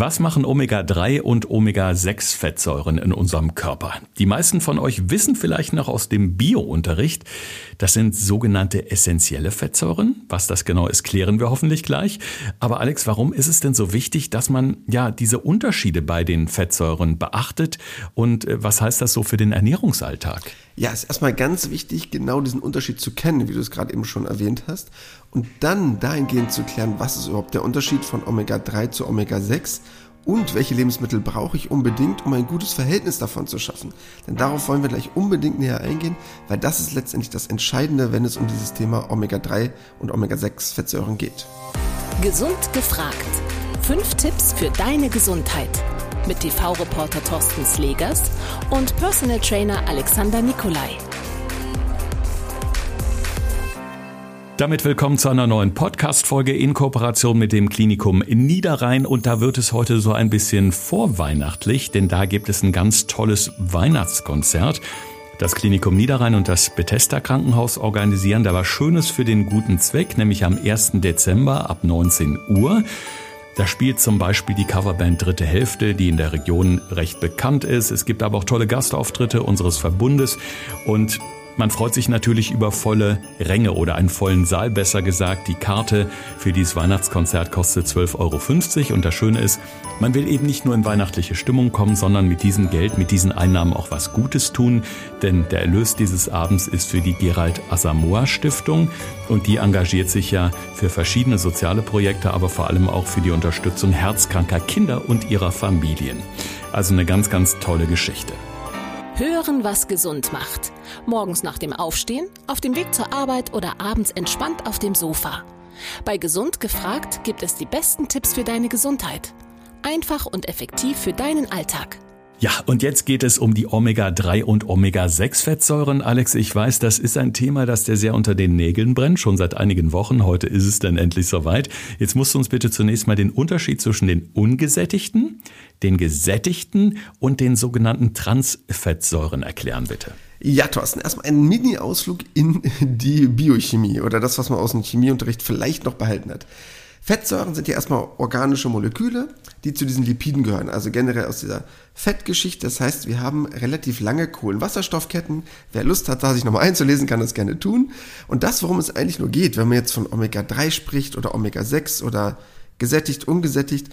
Was machen Omega-3 und Omega-6-Fettsäuren in unserem Körper? Die meisten von euch wissen vielleicht noch aus dem Bio-Unterricht, das sind sogenannte essentielle Fettsäuren. Was das genau ist, klären wir hoffentlich gleich. Aber Alex, warum ist es denn so wichtig, dass man ja diese Unterschiede bei den Fettsäuren beachtet? Und äh, was heißt das so für den Ernährungsalltag? Ja, ist erstmal ganz wichtig, genau diesen Unterschied zu kennen, wie du es gerade eben schon erwähnt hast. Und dann dahingehend zu klären, was ist überhaupt der Unterschied von Omega-3 zu Omega-6 und welche Lebensmittel brauche ich unbedingt, um ein gutes Verhältnis davon zu schaffen. Denn darauf wollen wir gleich unbedingt näher eingehen, weil das ist letztendlich das Entscheidende, wenn es um dieses Thema Omega-3 und Omega-6 Fettsäuren geht. Gesund gefragt. Fünf Tipps für deine Gesundheit mit TV-Reporter Thorsten Slegers und Personal Trainer Alexander Nikolai. Damit willkommen zu einer neuen Podcast-Folge in Kooperation mit dem Klinikum in Niederrhein. Und da wird es heute so ein bisschen vorweihnachtlich, denn da gibt es ein ganz tolles Weihnachtskonzert. Das Klinikum Niederrhein und das Bethesda Krankenhaus organisieren da was Schönes für den guten Zweck, nämlich am 1. Dezember ab 19 Uhr. Da spielt zum Beispiel die Coverband Dritte Hälfte, die in der Region recht bekannt ist. Es gibt aber auch tolle Gastauftritte unseres Verbundes und man freut sich natürlich über volle Ränge oder einen vollen Saal, besser gesagt. Die Karte für dieses Weihnachtskonzert kostet 12,50 Euro. Und das Schöne ist, man will eben nicht nur in weihnachtliche Stimmung kommen, sondern mit diesem Geld, mit diesen Einnahmen auch was Gutes tun. Denn der Erlös dieses Abends ist für die Gerald Asamoah Stiftung. Und die engagiert sich ja für verschiedene soziale Projekte, aber vor allem auch für die Unterstützung herzkranker Kinder und ihrer Familien. Also eine ganz, ganz tolle Geschichte. Hören, was gesund macht. Morgens nach dem Aufstehen, auf dem Weg zur Arbeit oder abends entspannt auf dem Sofa. Bei Gesund gefragt gibt es die besten Tipps für deine Gesundheit. Einfach und effektiv für deinen Alltag. Ja, und jetzt geht es um die Omega-3 und Omega-6-Fettsäuren. Alex, ich weiß, das ist ein Thema, das dir sehr unter den Nägeln brennt, schon seit einigen Wochen. Heute ist es dann endlich soweit. Jetzt musst du uns bitte zunächst mal den Unterschied zwischen den ungesättigten, den gesättigten und den sogenannten Transfettsäuren erklären, bitte. Ja, Thorsten, erstmal ein Mini-Ausflug in die Biochemie oder das, was man aus dem Chemieunterricht vielleicht noch behalten hat. Fettsäuren sind ja erstmal organische Moleküle, die zu diesen Lipiden gehören, also generell aus dieser Fettgeschichte. Das heißt, wir haben relativ lange Kohlenwasserstoffketten. Wer Lust hat, da sich nochmal einzulesen, kann das gerne tun. Und das, worum es eigentlich nur geht, wenn man jetzt von Omega-3 spricht oder Omega-6 oder gesättigt, ungesättigt,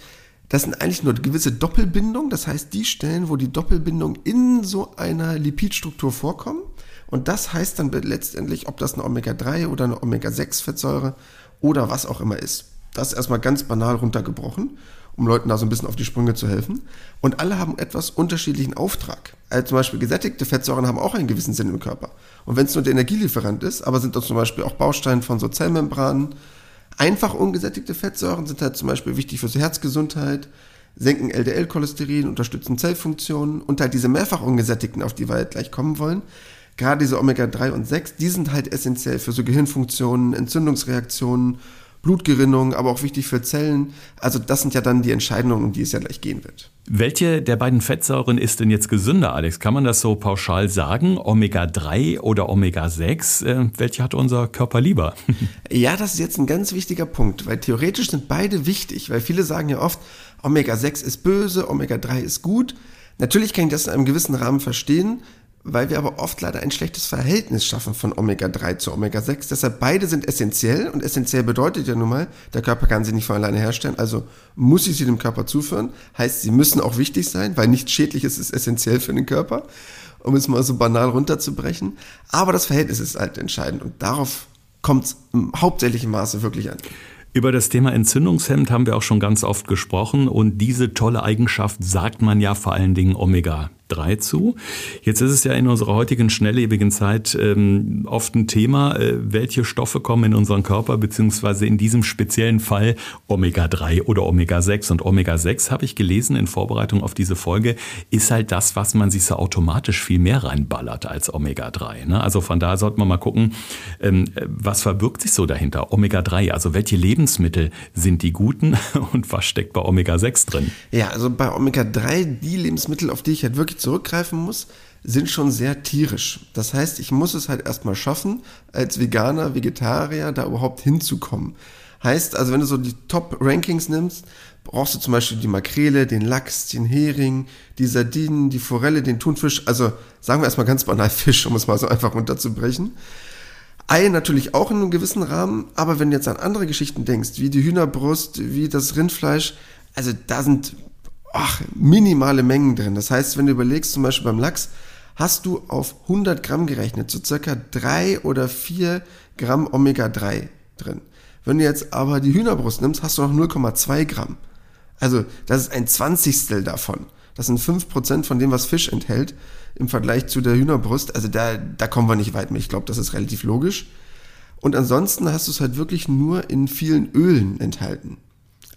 das sind eigentlich nur gewisse Doppelbindungen. Das heißt, die Stellen, wo die Doppelbindungen in so einer Lipidstruktur vorkommen. Und das heißt dann letztendlich, ob das eine Omega-3 oder eine Omega-6-Fettsäure oder was auch immer ist. Das erstmal ganz banal runtergebrochen, um Leuten da so ein bisschen auf die Sprünge zu helfen. Und alle haben etwas unterschiedlichen Auftrag. Also zum Beispiel gesättigte Fettsäuren haben auch einen gewissen Sinn im Körper. Und wenn es nur der Energielieferant ist, aber sind das zum Beispiel auch Bausteine von so Zellmembranen. Einfach ungesättigte Fettsäuren sind halt zum Beispiel wichtig für die Herzgesundheit, senken LDL-Cholesterin, unterstützen Zellfunktionen und halt diese mehrfach ungesättigten, auf die wir halt gleich kommen wollen, gerade diese Omega-3 und 6, die sind halt essentiell für so Gehirnfunktionen, Entzündungsreaktionen Blutgerinnung, aber auch wichtig für Zellen. Also das sind ja dann die Entscheidungen, um die es ja gleich gehen wird. Welche der beiden Fettsäuren ist denn jetzt gesünder, Alex? Kann man das so pauschal sagen? Omega-3 oder Omega-6? Äh, welche hat unser Körper lieber? ja, das ist jetzt ein ganz wichtiger Punkt, weil theoretisch sind beide wichtig, weil viele sagen ja oft, Omega-6 ist böse, Omega-3 ist gut. Natürlich kann ich das in einem gewissen Rahmen verstehen, weil wir aber oft leider ein schlechtes Verhältnis schaffen von Omega-3 zu Omega-6. Deshalb beide sind essentiell und essentiell bedeutet ja nun mal, der Körper kann sie nicht von alleine herstellen, also muss ich sie dem Körper zuführen. Heißt, sie müssen auch wichtig sein, weil nichts Schädliches ist essentiell für den Körper, um es mal so banal runterzubrechen. Aber das Verhältnis ist halt entscheidend und darauf kommt es im hauptsächlichen Maße wirklich an. Über das Thema Entzündungshemd haben wir auch schon ganz oft gesprochen und diese tolle Eigenschaft sagt man ja vor allen Dingen Omega 3 zu. Jetzt ist es ja in unserer heutigen schnelllebigen Zeit ähm, oft ein Thema, äh, welche Stoffe kommen in unseren Körper, beziehungsweise in diesem speziellen Fall Omega-3 oder Omega-6. Und Omega-6, habe ich gelesen in Vorbereitung auf diese Folge, ist halt das, was man sich so automatisch viel mehr reinballert als Omega-3. Ne? Also von daher sollte man mal gucken, ähm, was verbirgt sich so dahinter? Omega-3, also welche Lebensmittel sind die guten und was steckt bei Omega-6 drin? Ja, also bei Omega-3, die Lebensmittel, auf die ich halt wirklich zurückgreifen muss, sind schon sehr tierisch. Das heißt, ich muss es halt erstmal schaffen, als Veganer, Vegetarier da überhaupt hinzukommen. Heißt, also wenn du so die Top-Rankings nimmst, brauchst du zum Beispiel die Makrele, den Lachs, den Hering, die Sardinen, die Forelle, den Thunfisch. Also sagen wir erstmal ganz banal Fisch, um es mal so einfach runterzubrechen. Ei natürlich auch in einem gewissen Rahmen, aber wenn du jetzt an andere Geschichten denkst, wie die Hühnerbrust, wie das Rindfleisch, also da sind ach, minimale Mengen drin. Das heißt, wenn du überlegst, zum Beispiel beim Lachs, hast du auf 100 Gramm gerechnet, so circa drei oder vier Gramm Omega-3 drin. Wenn du jetzt aber die Hühnerbrust nimmst, hast du noch 0,2 Gramm. Also das ist ein Zwanzigstel davon. Das sind 5% von dem, was Fisch enthält im Vergleich zu der Hühnerbrust. Also da, da kommen wir nicht weit mehr. Ich glaube, das ist relativ logisch. Und ansonsten hast du es halt wirklich nur in vielen Ölen enthalten.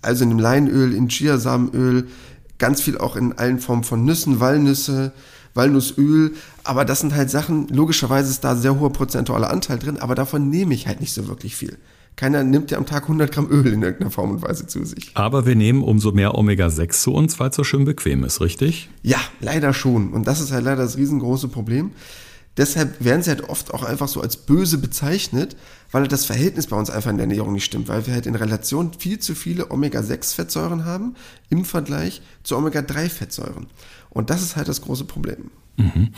Also in dem Leinöl, in Chiasamenöl, ganz viel auch in allen Formen von Nüssen, Walnüsse, Walnussöl. Aber das sind halt Sachen, logischerweise ist da sehr hoher prozentualer Anteil drin, aber davon nehme ich halt nicht so wirklich viel. Keiner nimmt ja am Tag 100 Gramm Öl in irgendeiner Form und Weise zu sich. Aber wir nehmen umso mehr Omega-6 zu uns, weil es so schön bequem ist, richtig? Ja, leider schon. Und das ist halt leider das riesengroße Problem. Deshalb werden sie halt oft auch einfach so als böse bezeichnet, weil das Verhältnis bei uns einfach in der Ernährung nicht stimmt, weil wir halt in Relation viel zu viele Omega-6-Fettsäuren haben im Vergleich zu Omega-3-Fettsäuren. Und das ist halt das große Problem. Mhm.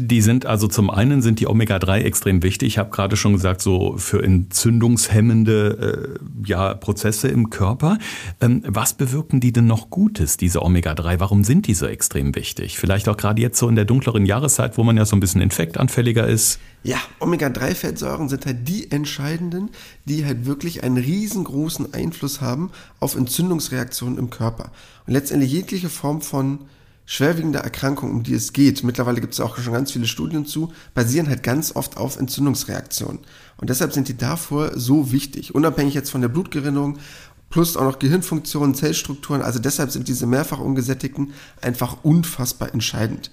Die sind also zum einen sind die Omega-3 extrem wichtig. Ich habe gerade schon gesagt, so für entzündungshemmende äh, ja, Prozesse im Körper. Ähm, was bewirken die denn noch Gutes, diese Omega-3? Warum sind die so extrem wichtig? Vielleicht auch gerade jetzt so in der dunkleren Jahreszeit, wo man ja so ein bisschen infektanfälliger ist. Ja, Omega-3-Fettsäuren sind halt die entscheidenden, die halt wirklich einen riesengroßen Einfluss haben auf Entzündungsreaktionen im Körper. Und letztendlich jegliche Form von schwerwiegende Erkrankungen, um die es geht, mittlerweile gibt es auch schon ganz viele Studien zu, basieren halt ganz oft auf Entzündungsreaktionen. Und deshalb sind die davor so wichtig, unabhängig jetzt von der Blutgerinnung, plus auch noch Gehirnfunktionen, Zellstrukturen. Also deshalb sind diese mehrfach ungesättigten einfach unfassbar entscheidend.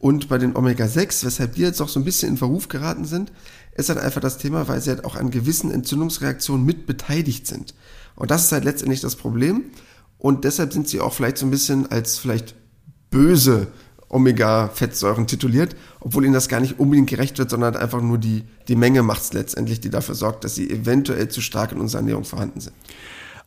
Und bei den Omega-6, weshalb die jetzt auch so ein bisschen in Verruf geraten sind, ist halt einfach das Thema, weil sie halt auch an gewissen Entzündungsreaktionen mit beteiligt sind. Und das ist halt letztendlich das Problem. Und deshalb sind sie auch vielleicht so ein bisschen als vielleicht böse Omega-Fettsäuren tituliert, obwohl ihnen das gar nicht unbedingt gerecht wird, sondern einfach nur die, die Menge macht es letztendlich, die dafür sorgt, dass sie eventuell zu stark in unserer Ernährung vorhanden sind.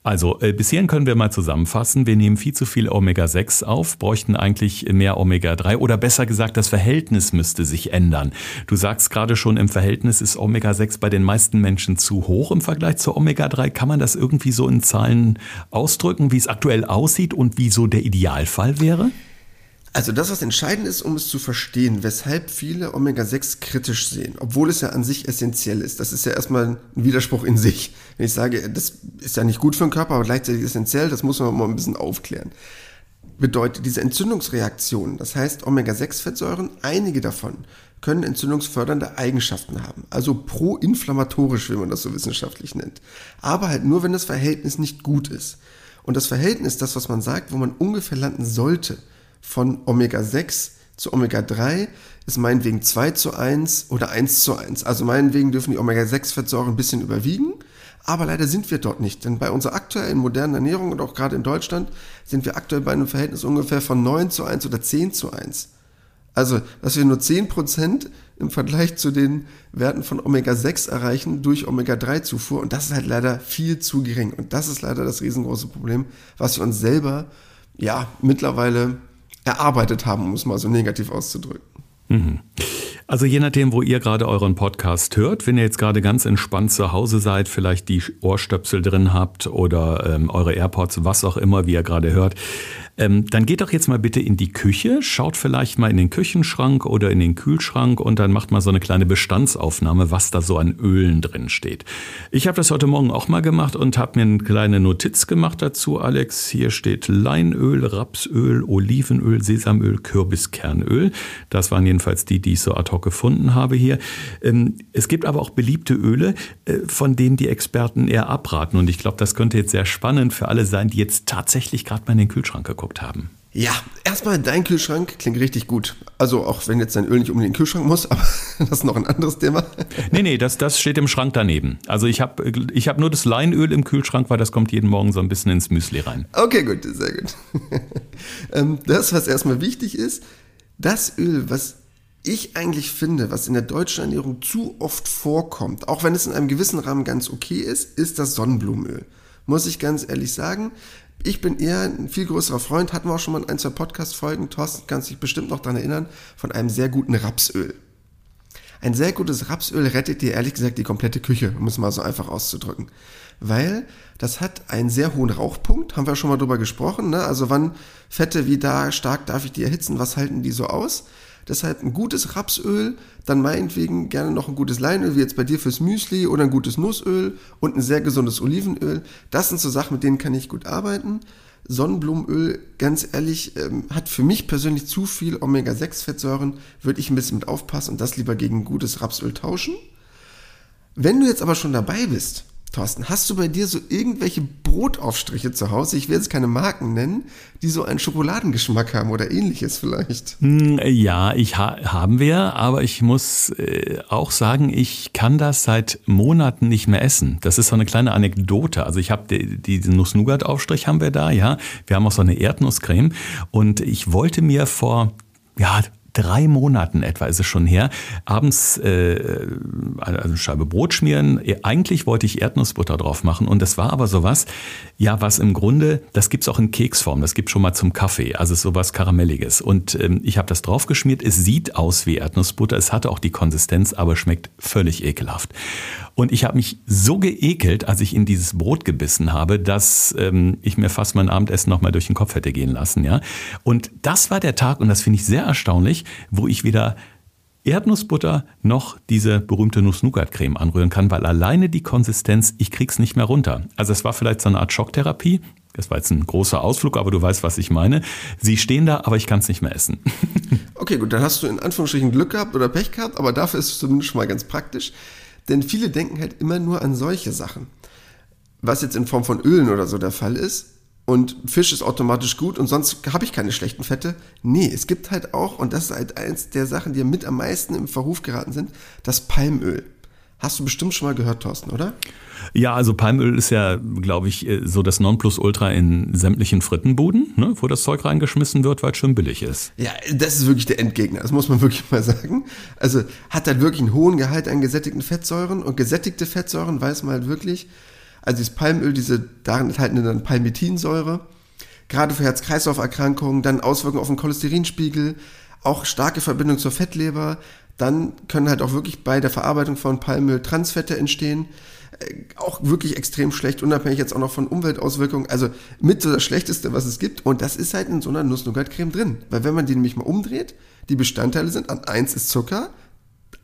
Also äh, bis können wir mal zusammenfassen. Wir nehmen viel zu viel Omega-6 auf, bräuchten eigentlich mehr Omega-3 oder besser gesagt, das Verhältnis müsste sich ändern. Du sagst gerade schon, im Verhältnis ist Omega-6 bei den meisten Menschen zu hoch im Vergleich zu Omega-3. Kann man das irgendwie so in Zahlen ausdrücken, wie es aktuell aussieht und wie so der Idealfall wäre? Also das, was entscheidend ist, um es zu verstehen, weshalb viele Omega-6 kritisch sehen, obwohl es ja an sich essentiell ist. Das ist ja erstmal ein Widerspruch in sich. Wenn ich sage, das ist ja nicht gut für den Körper, aber gleichzeitig essentiell, das muss man mal ein bisschen aufklären. Bedeutet diese Entzündungsreaktionen, das heißt Omega-6-Fettsäuren, einige davon können entzündungsfördernde Eigenschaften haben. Also proinflammatorisch, wie man das so wissenschaftlich nennt. Aber halt nur, wenn das Verhältnis nicht gut ist. Und das Verhältnis, das, was man sagt, wo man ungefähr landen sollte, von Omega-6 zu Omega-3 ist meinetwegen 2 zu 1 oder 1 zu 1. Also meinetwegen dürfen die Omega-6-Fettsäuren ein bisschen überwiegen, aber leider sind wir dort nicht. Denn bei unserer aktuellen modernen Ernährung und auch gerade in Deutschland sind wir aktuell bei einem Verhältnis ungefähr von 9 zu 1 oder 10 zu 1. Also, dass wir nur 10% im Vergleich zu den Werten von Omega-6 erreichen durch Omega-3-Zufuhr. Und das ist halt leider viel zu gering. Und das ist leider das riesengroße Problem, was wir uns selber, ja, mittlerweile erarbeitet haben, um es mal so negativ auszudrücken. Mhm. Also je nachdem, wo ihr gerade euren Podcast hört, wenn ihr jetzt gerade ganz entspannt zu Hause seid, vielleicht die Ohrstöpsel drin habt oder ähm, eure AirPods, was auch immer, wie ihr gerade hört, ähm, dann geht doch jetzt mal bitte in die Küche, schaut vielleicht mal in den Küchenschrank oder in den Kühlschrank und dann macht mal so eine kleine Bestandsaufnahme, was da so an Ölen drin steht. Ich habe das heute Morgen auch mal gemacht und habe mir eine kleine Notiz gemacht dazu, Alex. Hier steht Leinöl, Rapsöl, Olivenöl, Sesamöl, Kürbiskernöl. Das waren jedenfalls die, die ich so ad hoc gefunden habe hier. Ähm, es gibt aber auch beliebte Öle, äh, von denen die Experten eher abraten. Und ich glaube, das könnte jetzt sehr spannend für alle sein, die jetzt tatsächlich gerade mal in den Kühlschrank geguckt angeguckt haben. Ja, erstmal dein Kühlschrank klingt richtig gut. Also auch wenn jetzt dein Öl nicht um den Kühlschrank muss, aber das ist noch ein anderes Thema. Nee, nee, das, das steht im Schrank daneben. Also ich habe ich hab nur das Leinöl im Kühlschrank, weil das kommt jeden Morgen so ein bisschen ins Müsli rein. Okay, gut, sehr gut. Ähm, das, was erstmal wichtig ist, das Öl, was ich eigentlich finde, was in der deutschen Ernährung zu oft vorkommt, auch wenn es in einem gewissen Rahmen ganz okay ist, ist das Sonnenblumenöl. Muss ich ganz ehrlich sagen. Ich bin eher ein viel größerer Freund, hatten wir auch schon mal in ein, zwei Podcast-Folgen, Thorsten kannst dich bestimmt noch daran erinnern, von einem sehr guten Rapsöl. Ein sehr gutes Rapsöl rettet dir ehrlich gesagt die komplette Küche, um es mal so einfach auszudrücken. Weil das hat einen sehr hohen Rauchpunkt, haben wir schon mal drüber gesprochen. Ne? Also wann Fette, wie da stark darf ich die erhitzen, was halten die so aus? Deshalb ein gutes Rapsöl, dann meinetwegen gerne noch ein gutes Leinöl, wie jetzt bei dir fürs Müsli oder ein gutes Nussöl und ein sehr gesundes Olivenöl. Das sind so Sachen, mit denen kann ich gut arbeiten. Sonnenblumenöl, ganz ehrlich, ähm, hat für mich persönlich zu viel Omega-6-Fettsäuren, würde ich ein bisschen mit aufpassen und das lieber gegen gutes Rapsöl tauschen. Wenn du jetzt aber schon dabei bist Thorsten, hast du bei dir so irgendwelche Brotaufstriche zu Hause, ich will jetzt keine Marken nennen, die so einen Schokoladengeschmack haben oder ähnliches vielleicht? Hm, ja, ich ha haben wir, aber ich muss äh, auch sagen, ich kann das seit Monaten nicht mehr essen. Das ist so eine kleine Anekdote. Also ich habe die, diesen Nuss-Nougat-Aufstrich haben wir da, ja. Wir haben auch so eine Erdnusscreme und ich wollte mir vor ja, drei Monaten etwa ist es schon her, abends äh, eine Scheibe Brot schmieren. Eigentlich wollte ich Erdnussbutter drauf machen und das war aber sowas, ja, was im Grunde, das gibt's auch in Keksform, das gibt schon mal zum Kaffee, also sowas Karamelliges. Und ähm, ich habe das drauf geschmiert, es sieht aus wie Erdnussbutter, es hatte auch die Konsistenz, aber schmeckt völlig ekelhaft. Und ich habe mich so geekelt, als ich in dieses Brot gebissen habe, dass ähm, ich mir fast mein Abendessen nochmal durch den Kopf hätte gehen lassen. Ja? Und das war der Tag, und das finde ich sehr erstaunlich, wo ich weder Erdnussbutter noch diese berühmte Nuss-Nougat-Creme anrühren kann, weil alleine die Konsistenz, ich krieg's nicht mehr runter. Also es war vielleicht so eine Art Schocktherapie. Das war jetzt ein großer Ausflug, aber du weißt, was ich meine. Sie stehen da, aber ich kann es nicht mehr essen. okay, gut, dann hast du in Anführungsstrichen Glück gehabt oder Pech gehabt, aber dafür ist es zumindest schon mal ganz praktisch. Denn viele denken halt immer nur an solche Sachen. Was jetzt in Form von Ölen oder so der Fall ist. Und Fisch ist automatisch gut und sonst habe ich keine schlechten Fette. Nee, es gibt halt auch, und das ist halt eins der Sachen, die mit am meisten im Verruf geraten sind, das Palmöl. Hast du bestimmt schon mal gehört, Thorsten, oder? Ja, also Palmöl ist ja, glaube ich, äh, so das Nonplusultra in sämtlichen Frittenbuden, ne, wo das Zeug reingeschmissen wird, weil es schön billig ist. Ja, das ist wirklich der Endgegner, das muss man wirklich mal sagen. Also hat halt wirklich einen hohen Gehalt an gesättigten Fettsäuren und gesättigte Fettsäuren weiß man halt wirklich, also dieses Palmöl, diese darin enthaltene dann Palmitinsäure, gerade für Herz-Kreislauf-Erkrankungen, dann Auswirkungen auf den Cholesterinspiegel, auch starke Verbindung zur Fettleber, dann können halt auch wirklich bei der Verarbeitung von Palmöl Transfette entstehen. Äh, auch wirklich extrem schlecht, unabhängig jetzt auch noch von Umweltauswirkungen. Also mit so das Schlechteste, was es gibt. Und das ist halt in so einer Nuss-Nougat-Creme drin. Weil wenn man die nämlich mal umdreht, die Bestandteile sind, an eins ist Zucker,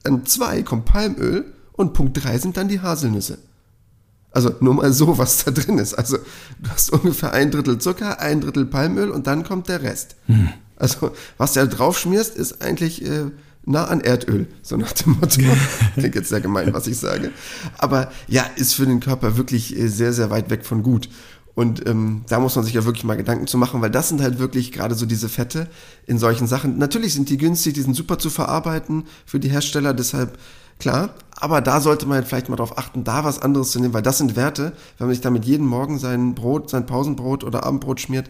an zwei kommt Palmöl und Punkt drei sind dann die Haselnüsse. Also nur mal so, was da drin ist. Also du hast ungefähr ein Drittel Zucker, ein Drittel Palmöl und dann kommt der Rest. Hm. Also was du da drauf schmierst, ist eigentlich... Äh, nah an Erdöl, so nach dem Motto. Klingt jetzt sehr gemein, was ich sage. Aber ja, ist für den Körper wirklich äh, sehr, sehr weit weg von gut. Und ähm, da muss man sich ja wirklich mal Gedanken zu machen, weil das sind halt wirklich gerade so diese Fette in solchen Sachen. Natürlich sind die günstig, die sind super zu verarbeiten für die Hersteller, deshalb klar. Aber da sollte man vielleicht mal darauf achten, da was anderes zu nehmen, weil das sind Werte, wenn man sich damit jeden Morgen sein Brot, sein Pausenbrot oder Abendbrot schmiert,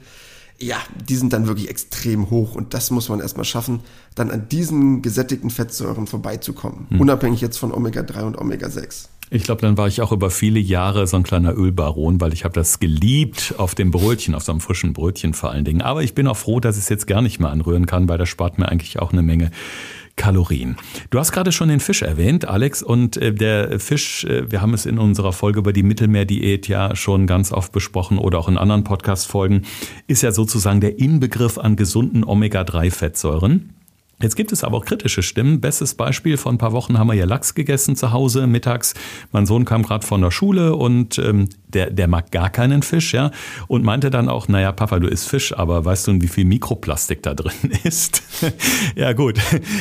ja, die sind dann wirklich extrem hoch und das muss man erstmal schaffen, dann an diesen gesättigten Fettsäuren vorbeizukommen. Hm. Unabhängig jetzt von Omega-3 und Omega-6. Ich glaube, dann war ich auch über viele Jahre so ein kleiner Ölbaron, weil ich habe das geliebt auf dem Brötchen, auf so einem frischen Brötchen vor allen Dingen. Aber ich bin auch froh, dass ich es jetzt gar nicht mehr anrühren kann, weil das spart mir eigentlich auch eine Menge Kalorien. Du hast gerade schon den Fisch erwähnt, Alex, und äh, der Fisch, äh, wir haben es in unserer Folge über die Mittelmeerdiät ja schon ganz oft besprochen oder auch in anderen Podcast-Folgen, ist ja sozusagen der Inbegriff an gesunden Omega-3-Fettsäuren. Jetzt gibt es aber auch kritische Stimmen. Bestes Beispiel, vor ein paar Wochen haben wir ja Lachs gegessen zu Hause mittags. Mein Sohn kam gerade von der Schule und ähm, der, der mag gar keinen Fisch, ja, und meinte dann auch, naja, Papa, du isst Fisch, aber weißt du, wie viel Mikroplastik da drin ist? ja, gut.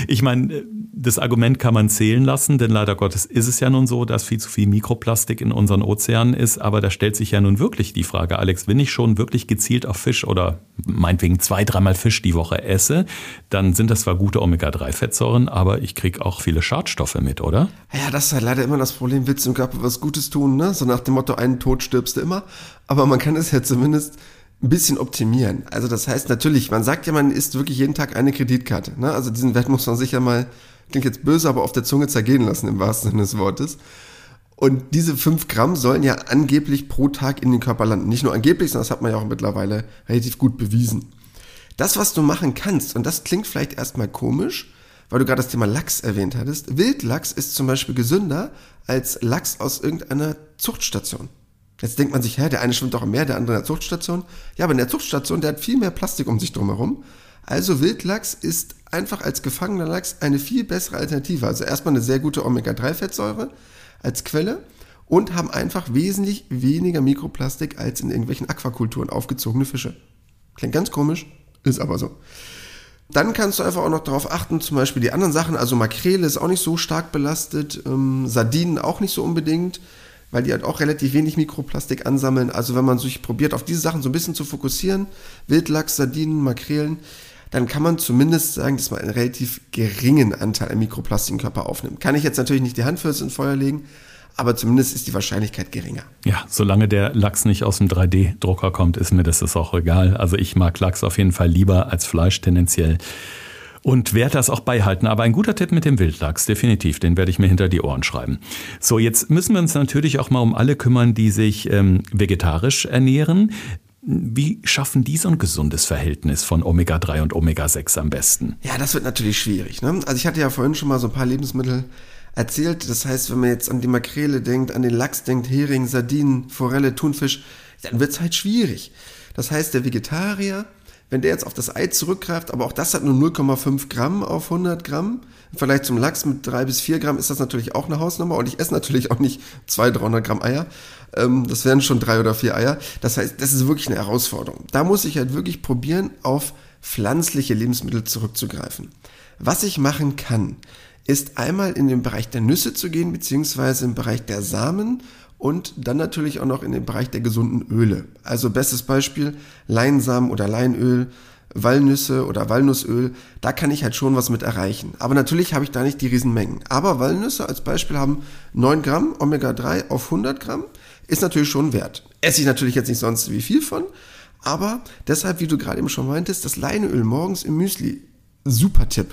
Ich meine, das Argument kann man zählen lassen, denn leider Gottes ist es ja nun so, dass viel zu viel Mikroplastik in unseren Ozeanen ist, aber da stellt sich ja nun wirklich die Frage, Alex, wenn ich schon wirklich gezielt auf Fisch oder meinetwegen zwei, dreimal Fisch die Woche esse, dann sind das zwar gute Omega-3-Fettsäuren, aber ich kriege auch viele Schadstoffe mit, oder? Ja, das ist halt leider immer das Problem, willst du im Körper was Gutes tun, ne? So nach dem Motto, einen Tod stirbst du immer. Aber man kann es ja zumindest ein bisschen optimieren. Also das heißt natürlich, man sagt ja, man isst wirklich jeden Tag eine Kreditkarte. Ne? Also diesen Wert muss man sicher mal, klingt jetzt böse, aber auf der Zunge zergehen lassen im wahrsten Sinne des Wortes. Und diese 5 Gramm sollen ja angeblich pro Tag in den Körper landen. Nicht nur angeblich, sondern das hat man ja auch mittlerweile relativ gut bewiesen. Das, was du machen kannst, und das klingt vielleicht erstmal komisch, weil du gerade das Thema Lachs erwähnt hattest. Wildlachs ist zum Beispiel gesünder als Lachs aus irgendeiner Zuchtstation. Jetzt denkt man sich, hä, der eine schwimmt doch im Meer, der andere in der Zuchtstation. Ja, aber in der Zuchtstation, der hat viel mehr Plastik um sich drumherum. Also Wildlachs ist einfach als gefangener Lachs eine viel bessere Alternative. Also erstmal eine sehr gute Omega-3-Fettsäure als Quelle und haben einfach wesentlich weniger Mikroplastik als in irgendwelchen Aquakulturen aufgezogene Fische. Klingt ganz komisch, ist aber so. Dann kannst du einfach auch noch darauf achten, zum Beispiel die anderen Sachen, also Makrele ist auch nicht so stark belastet, ähm, Sardinen auch nicht so unbedingt, weil die halt auch relativ wenig Mikroplastik ansammeln. Also wenn man sich probiert, auf diese Sachen so ein bisschen zu fokussieren, Wildlachs, Sardinen, Makrelen, dann kann man zumindest sagen, dass man einen relativ geringen Anteil an Mikroplastik im Körper aufnimmt. Kann ich jetzt natürlich nicht die Hand fürs ins Feuer legen, aber zumindest ist die Wahrscheinlichkeit geringer. Ja, solange der Lachs nicht aus dem 3D-Drucker kommt, ist mir das auch egal. Also ich mag Lachs auf jeden Fall lieber als Fleisch tendenziell und werde das auch beibehalten. Aber ein guter Tipp mit dem Wildlachs, definitiv, den werde ich mir hinter die Ohren schreiben. So, jetzt müssen wir uns natürlich auch mal um alle kümmern, die sich ähm, vegetarisch ernähren. Wie schaffen die so ein gesundes Verhältnis von Omega-3 und Omega-6 am besten? Ja, das wird natürlich schwierig. Ne? Also ich hatte ja vorhin schon mal so ein paar Lebensmittel erzählt. Das heißt, wenn man jetzt an die Makrele denkt, an den Lachs denkt, Hering, Sardinen, Forelle, Thunfisch, dann wird es halt schwierig. Das heißt, der Vegetarier, wenn der jetzt auf das Ei zurückgreift, aber auch das hat nur 0,5 Gramm auf 100 Gramm, im Vergleich zum Lachs mit 3 bis 4 Gramm ist das natürlich auch eine Hausnummer und ich esse natürlich auch nicht 200, 300 Gramm Eier. Ähm, das wären schon drei oder vier Eier. Das heißt, das ist wirklich eine Herausforderung. Da muss ich halt wirklich probieren, auf pflanzliche Lebensmittel zurückzugreifen. Was ich machen kann, ist einmal in den Bereich der Nüsse zu gehen, beziehungsweise im Bereich der Samen und dann natürlich auch noch in den Bereich der gesunden Öle. Also bestes Beispiel Leinsamen oder Leinöl, Walnüsse oder Walnussöl, da kann ich halt schon was mit erreichen. Aber natürlich habe ich da nicht die Riesenmengen. Aber Walnüsse als Beispiel haben 9 Gramm Omega-3 auf 100 Gramm, ist natürlich schon wert. Esse ich natürlich jetzt nicht sonst wie viel von, aber deshalb, wie du gerade eben schon meintest, das Leinöl morgens im Müsli, super Tipp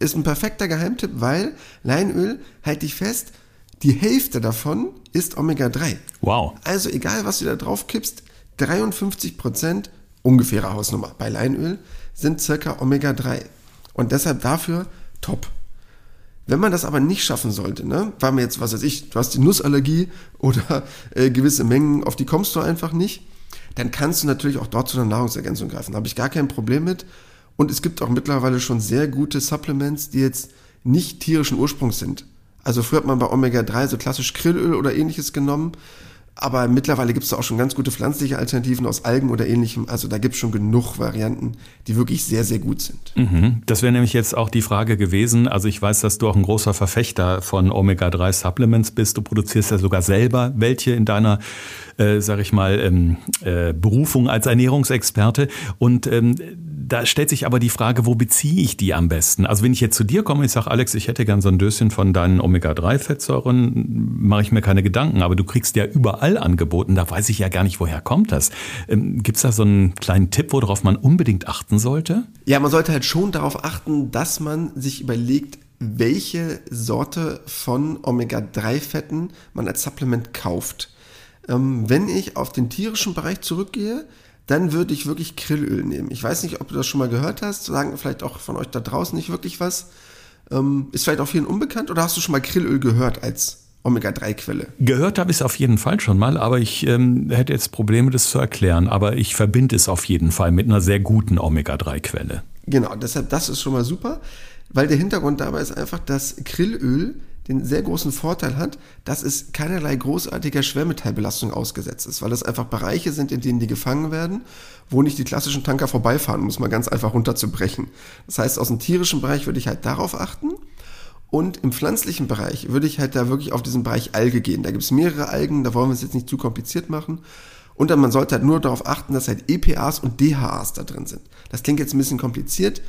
ist ein perfekter Geheimtipp, weil Leinöl, halt dich fest, die Hälfte davon ist Omega-3. Wow. Also egal, was du da drauf kippst, 53 Prozent, ungefähre Hausnummer bei Leinöl, sind circa Omega-3. Und deshalb dafür top. Wenn man das aber nicht schaffen sollte, ne, weil man jetzt, was weiß ich, du hast die Nussallergie oder äh, gewisse Mengen, auf die kommst du einfach nicht, dann kannst du natürlich auch dort zu einer Nahrungsergänzung greifen. Da habe ich gar kein Problem mit. Und es gibt auch mittlerweile schon sehr gute Supplements, die jetzt nicht tierischen Ursprungs sind. Also früher hat man bei Omega-3 so klassisch Krillöl oder ähnliches genommen. Aber mittlerweile gibt es da auch schon ganz gute pflanzliche Alternativen aus Algen oder ähnlichem. Also da gibt es schon genug Varianten, die wirklich sehr, sehr gut sind. Mhm. Das wäre nämlich jetzt auch die Frage gewesen. Also ich weiß, dass du auch ein großer Verfechter von Omega-3-Supplements bist. Du produzierst ja sogar selber welche in deiner, äh, sag ich mal, ähm, äh, Berufung als Ernährungsexperte. Und ähm, da stellt sich aber die Frage, wo beziehe ich die am besten? Also wenn ich jetzt zu dir komme, ich sage, Alex, ich hätte gern so ein Döschen von deinen Omega-3-Fettsäuren, mache ich mir keine Gedanken. Aber du kriegst ja überall angeboten, da weiß ich ja gar nicht, woher kommt das. Ähm, Gibt es da so einen kleinen Tipp, worauf man unbedingt achten sollte? Ja, man sollte halt schon darauf achten, dass man sich überlegt, welche Sorte von Omega-3-Fetten man als Supplement kauft. Ähm, wenn ich auf den tierischen Bereich zurückgehe, dann würde ich wirklich Krillöl nehmen. Ich weiß nicht, ob du das schon mal gehört hast, sagen vielleicht auch von euch da draußen nicht wirklich was. Ähm, ist vielleicht auch vielen unbekannt oder hast du schon mal Krillöl gehört als Omega-3-Quelle? Gehört habe ich es auf jeden Fall schon mal, aber ich ähm, hätte jetzt Probleme, das zu erklären. Aber ich verbinde es auf jeden Fall mit einer sehr guten Omega-3-Quelle. Genau, deshalb das ist schon mal super, weil der Hintergrund dabei ist einfach, dass Krillöl den sehr großen Vorteil hat, dass es keinerlei großartiger Schwermetallbelastung ausgesetzt ist, weil das einfach Bereiche sind, in denen die gefangen werden, wo nicht die klassischen Tanker vorbeifahren, um es mal ganz einfach runterzubrechen. Das heißt, aus dem tierischen Bereich würde ich halt darauf achten. Und im pflanzlichen Bereich würde ich halt da wirklich auf diesen Bereich Alge gehen. Da gibt es mehrere Algen, da wollen wir es jetzt nicht zu kompliziert machen. Und dann man sollte halt nur darauf achten, dass halt EPAs und DHAs da drin sind. Das klingt jetzt ein bisschen kompliziert.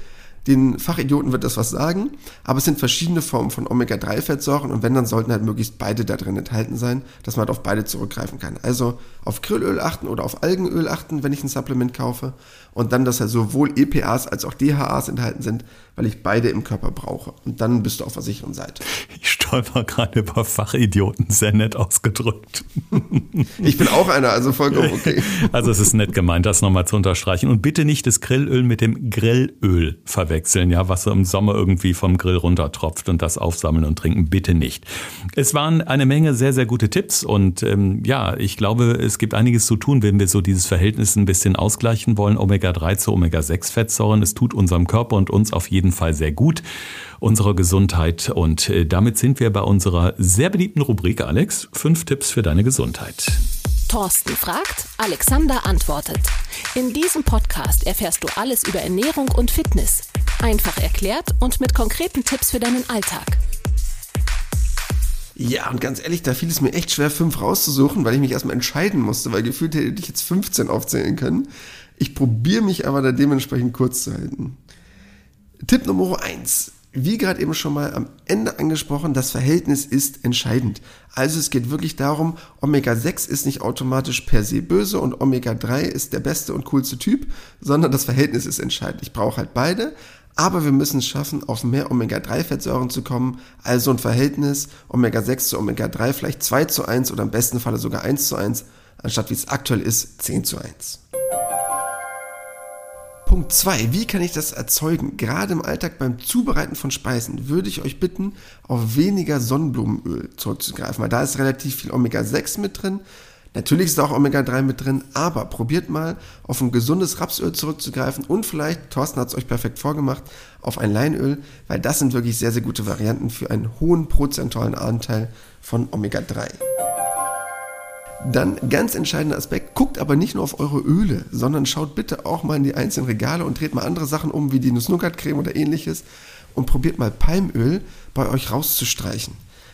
Den Fachidioten wird das was sagen, aber es sind verschiedene Formen von Omega-3-Fettsäuren und wenn, dann sollten halt möglichst beide da drin enthalten sein, dass man halt auf beide zurückgreifen kann. Also auf Krillöl achten oder auf Algenöl achten, wenn ich ein Supplement kaufe und dann, dass halt sowohl EPAs als auch DHAs enthalten sind, weil ich beide im Körper brauche. Und dann bist du auf der sicheren Seite. Ich stolper gerade über Fachidioten, sehr nett ausgedrückt. Ich bin auch einer, also vollkommen okay. Also es ist nett gemeint, das nochmal zu unterstreichen. Und bitte nicht das Grillöl mit dem Grillöl verwechseln, ja, was im Sommer irgendwie vom Grill runtertropft und das aufsammeln und trinken, bitte nicht. Es waren eine Menge sehr, sehr gute Tipps und ähm, ja, ich glaube, es gibt einiges zu tun, wenn wir so dieses Verhältnis ein bisschen ausgleichen wollen. Omega-3 zu Omega-6-Fettsäuren. Es tut unserem Körper und uns auf jeden Fall sehr gut, unserer Gesundheit. Und äh, damit sind wir bei unserer sehr beliebten Rubrik, Alex. Fünf Tipps für deine Gesundheit. Thorsten fragt, Alexander antwortet. In diesem Podcast erfährst du alles über Ernährung und Fitness. Einfach erklärt und mit konkreten Tipps für deinen Alltag. Ja, und ganz ehrlich, da fiel es mir echt schwer, fünf rauszusuchen, weil ich mich erstmal entscheiden musste, weil gefühlt hätte ich jetzt 15 aufzählen können. Ich probiere mich aber da dementsprechend kurz zu halten. Tipp Nummer eins: Wie gerade eben schon mal am Ende angesprochen, das Verhältnis ist entscheidend. Also es geht wirklich darum, Omega-6 ist nicht automatisch per se böse und Omega-3 ist der beste und coolste Typ, sondern das Verhältnis ist entscheidend. Ich brauche halt beide, aber wir müssen es schaffen, auf mehr Omega-3-Fettsäuren zu kommen, also ein Verhältnis Omega-6 zu Omega-3 vielleicht 2 zu 1 oder im besten Falle sogar 1 zu 1, anstatt wie es aktuell ist 10 zu 1. Punkt 2. Wie kann ich das erzeugen? Gerade im Alltag beim Zubereiten von Speisen würde ich euch bitten, auf weniger Sonnenblumenöl zurückzugreifen, weil da ist relativ viel Omega-6 mit drin. Natürlich ist auch Omega-3 mit drin, aber probiert mal auf ein gesundes Rapsöl zurückzugreifen und vielleicht, Thorsten hat es euch perfekt vorgemacht, auf ein Leinöl, weil das sind wirklich sehr, sehr gute Varianten für einen hohen prozentualen Anteil von Omega-3. Dann ganz entscheidender Aspekt, guckt aber nicht nur auf eure Öle, sondern schaut bitte auch mal in die einzelnen Regale und dreht mal andere Sachen um, wie die Nuss-Nougat-Creme oder ähnliches und probiert mal Palmöl bei euch rauszustreichen.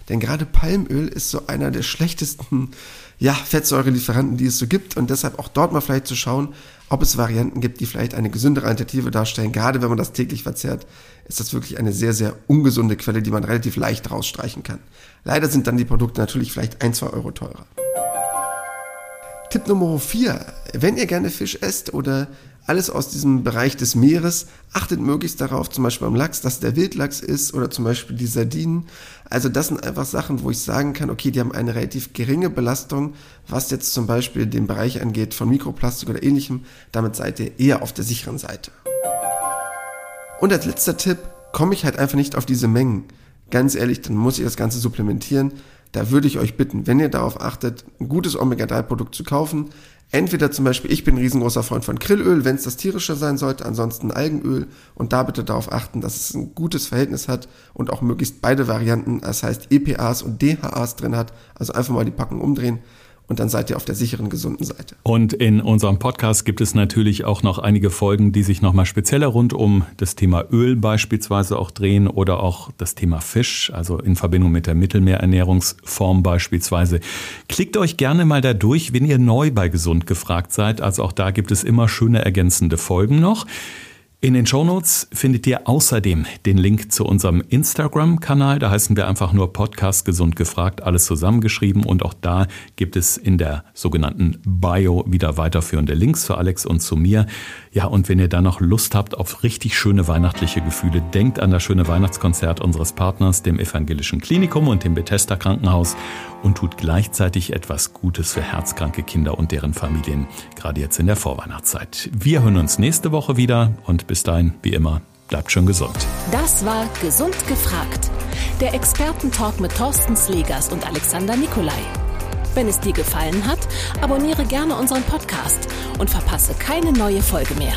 Denn gerade Palmöl ist so einer der schlechtesten ja, Fettsäurelieferanten, die es so gibt und deshalb auch dort mal vielleicht zu schauen, ob es Varianten gibt, die vielleicht eine gesündere Alternative darstellen. Gerade wenn man das täglich verzehrt, ist das wirklich eine sehr, sehr ungesunde Quelle, die man relativ leicht rausstreichen kann. Leider sind dann die Produkte natürlich vielleicht ein, zwei Euro teurer. Tipp Nummer 4. Wenn ihr gerne Fisch esst oder alles aus diesem Bereich des Meeres, achtet möglichst darauf, zum Beispiel beim Lachs, dass der Wildlachs ist oder zum Beispiel die Sardinen. Also das sind einfach Sachen, wo ich sagen kann, okay, die haben eine relativ geringe Belastung, was jetzt zum Beispiel den Bereich angeht von Mikroplastik oder ähnlichem. Damit seid ihr eher auf der sicheren Seite. Und als letzter Tipp, komme ich halt einfach nicht auf diese Mengen. Ganz ehrlich, dann muss ich das Ganze supplementieren. Da würde ich euch bitten, wenn ihr darauf achtet, ein gutes Omega-3-Produkt zu kaufen. Entweder zum Beispiel, ich bin ein riesengroßer Freund von Grillöl, wenn es das tierische sein sollte, ansonsten Algenöl und da bitte darauf achten, dass es ein gutes Verhältnis hat und auch möglichst beide Varianten, das heißt EPAs und DHAs drin hat. Also einfach mal die Packung umdrehen und dann seid ihr auf der sicheren, gesunden Seite. Und in unserem Podcast gibt es natürlich auch noch einige Folgen, die sich nochmal spezieller rund um das Thema Öl beispielsweise auch drehen oder auch das Thema Fisch, also in Verbindung mit der Mittelmeerernährungsform beispielsweise. Klickt euch gerne mal da durch, wenn ihr neu bei Gesund gefragt seid. Also auch da gibt es immer schöne ergänzende Folgen noch. In den Shownotes findet ihr außerdem den Link zu unserem Instagram-Kanal. Da heißen wir einfach nur Podcast Gesund gefragt, alles zusammengeschrieben. Und auch da gibt es in der sogenannten Bio wieder weiterführende Links zu Alex und zu mir. Ja, und wenn ihr da noch Lust habt auf richtig schöne weihnachtliche Gefühle, denkt an das schöne Weihnachtskonzert unseres Partners, dem Evangelischen Klinikum und dem Bethesda Krankenhaus und tut gleichzeitig etwas Gutes für herzkranke Kinder und deren Familien, gerade jetzt in der Vorweihnachtszeit. Wir hören uns nächste Woche wieder und bis dahin, wie immer, bleibt schön gesund. Das war Gesund gefragt. Der Expertentalk mit Thorsten Slegers und Alexander Nikolai. Wenn es dir gefallen hat, abonniere gerne unseren Podcast und verpasse keine neue Folge mehr.